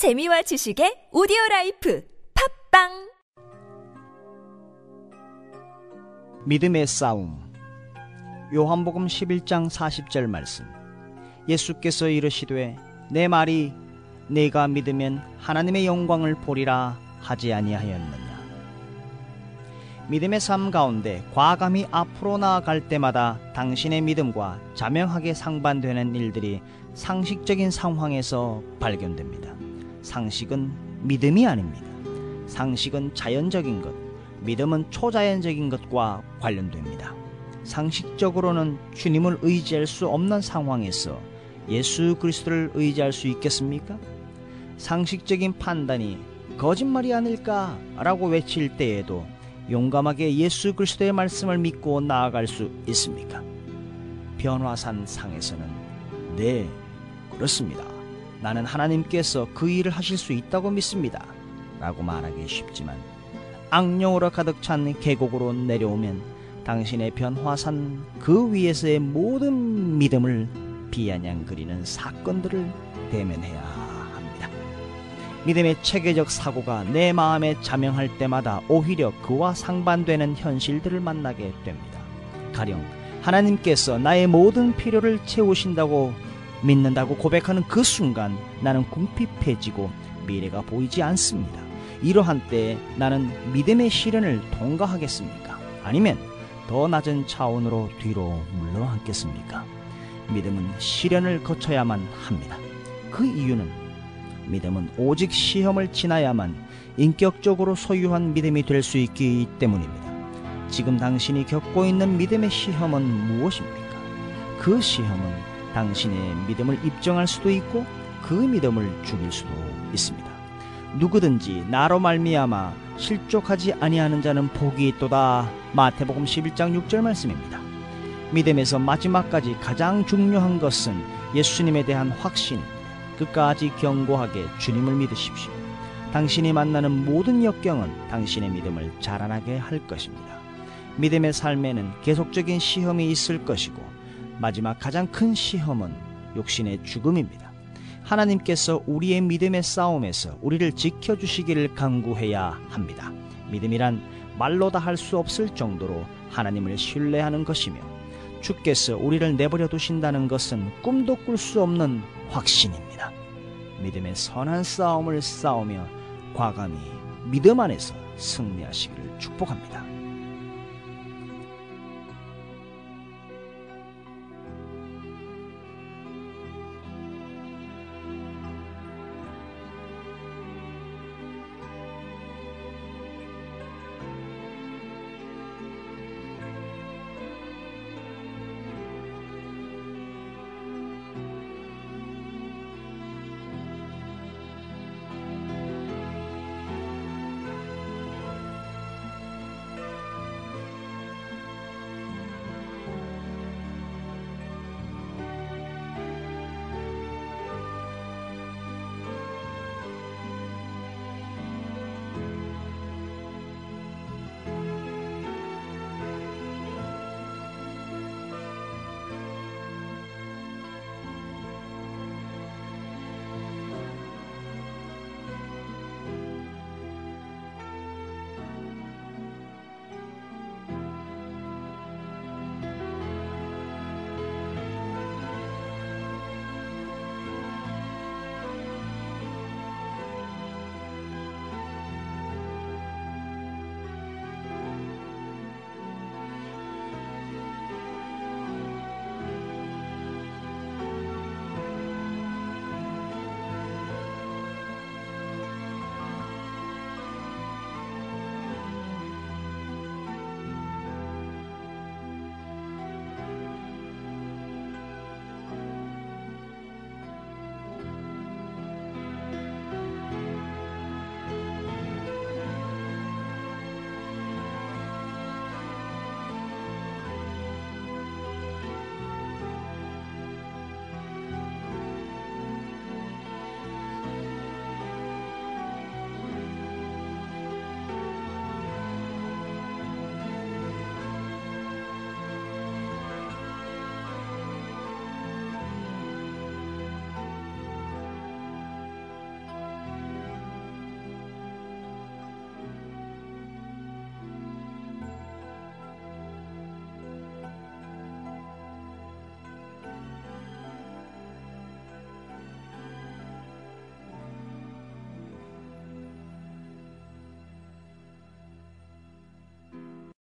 재미와 지식의 오디오 life 팟빵! 믿음의 싸움. 요한복음 11장 40절 말씀. 예수께서 이르시되 내 말이 네가 믿으면 하나님의 영광을 보리라 하지 아니하였느냐? 믿음의 삶 가운데 과감히 앞으로 나아갈 때마다 당신의 믿음과 자명하게 상반되는 일들이 상식적인 상황에서 발견됩니다. 상식은 믿음이 아닙니다. 상식은 자연적인 것, 믿음은 초자연적인 것과 관련됩니다. 상식적으로는 주님을 의지할 수 없는 상황에서 예수 그리스도를 의지할 수 있겠습니까? 상식적인 판단이 거짓말이 아닐까라고 외칠 때에도 용감하게 예수 그리스도의 말씀을 믿고 나아갈 수 있습니까? 변화산 상에서는 네, 그렇습니다. 나는 하나님께서 그 일을 하실 수 있다고 믿습니다. 라고 말하기 쉽지만 악령으로 가득 찬 계곡으로 내려오면 당신의 변화산 그 위에서의 모든 믿음을 비아냥거리는 사건들을 대면해야 합니다. 믿음의 체계적 사고가 내 마음에 자명할 때마다 오히려 그와 상반되는 현실들을 만나게 됩니다. 가령 하나님께서 나의 모든 필요를 채우신다고 믿는다고 고백하는 그 순간 나는 궁핍해지고 미래가 보이지 않습니다. 이러한 때에 나는 믿음의 시련을 통과하겠습니까? 아니면 더 낮은 차원으로 뒤로 물러앉겠습니까? 믿음은 시련을 거쳐야만 합니다. 그 이유는 믿음은 오직 시험을 지나야만 인격적으로 소유한 믿음이 될 수 있기 때문입니다. 지금 당신이 겪고 있는 믿음의 시험은 무엇입니까? 그 시험은 당신의 믿음을 입증할 수도 있고 그 믿음을 죽일 수도 있습니다. 누구든지 나로 말미암아 실족하지 아니하는 자는 복이 있도다. 마태복음 11장 6절 말씀입니다. 믿음에서 마지막까지 가장 중요한 것은 예수님에 대한 확신입니다. 끝까지 견고하게 주님을 믿으십시오. 당신이 만나는 모든 역경은 당신의 믿음을 자라나게 할 것입니다. 믿음의 삶에는 계속적인 시험이 있을 것이고 마지막 가장 큰 시험은 욕심의 죽음입니다. 하나님께서 우리의 믿음의 싸움에서 우리를 지켜주시기를 간구해야 합니다. 믿음이란 말로 다 할 수 없을 정도로 하나님을 신뢰하는 것이며 주께서 우리를 내버려 두신다는 것은 꿈도 꿀 수 없는 확신입니다. 믿음의 선한 싸움을 싸우며 과감히 믿음 안에서 승리하시기를 축복합니다.